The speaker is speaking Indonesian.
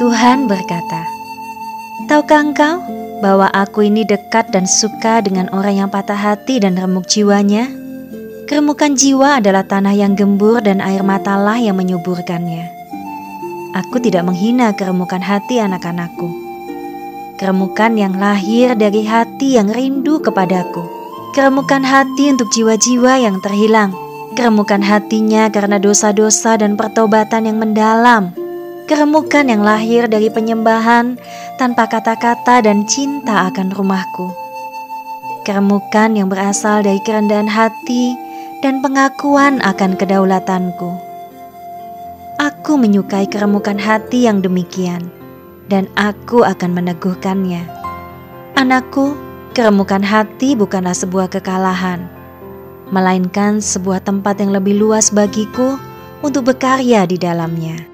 Tuhan berkata, Tahukah engkau bahwa aku ini dekat dan suka dengan orang yang patah hati dan remuk jiwanya? Keremukan jiwa adalah tanah yang gembur dan air matalah yang menyuburkannya. Aku tidak menghina keremukan hati anak-anakku. Keremukan yang lahir dari hati yang rindu kepadaku. Keremukan hati untuk jiwa-jiwa yang terhilang. Keremukan hatinya karena dosa-dosa dan pertobatan yang mendalam. Keremukan yang lahir dari penyembahan tanpa kata-kata dan cinta akan rumahku. Keremukan yang berasal dari kerendahan hati dan pengakuan akan kedaulatanku. Aku menyukai keremukan hati yang demikian, dan aku akan meneguhkannya. Anakku, keremukan hati bukanlah sebuah kekalahan, melainkan sebuah tempat yang lebih luas bagiku untuk berkarya di dalamnya.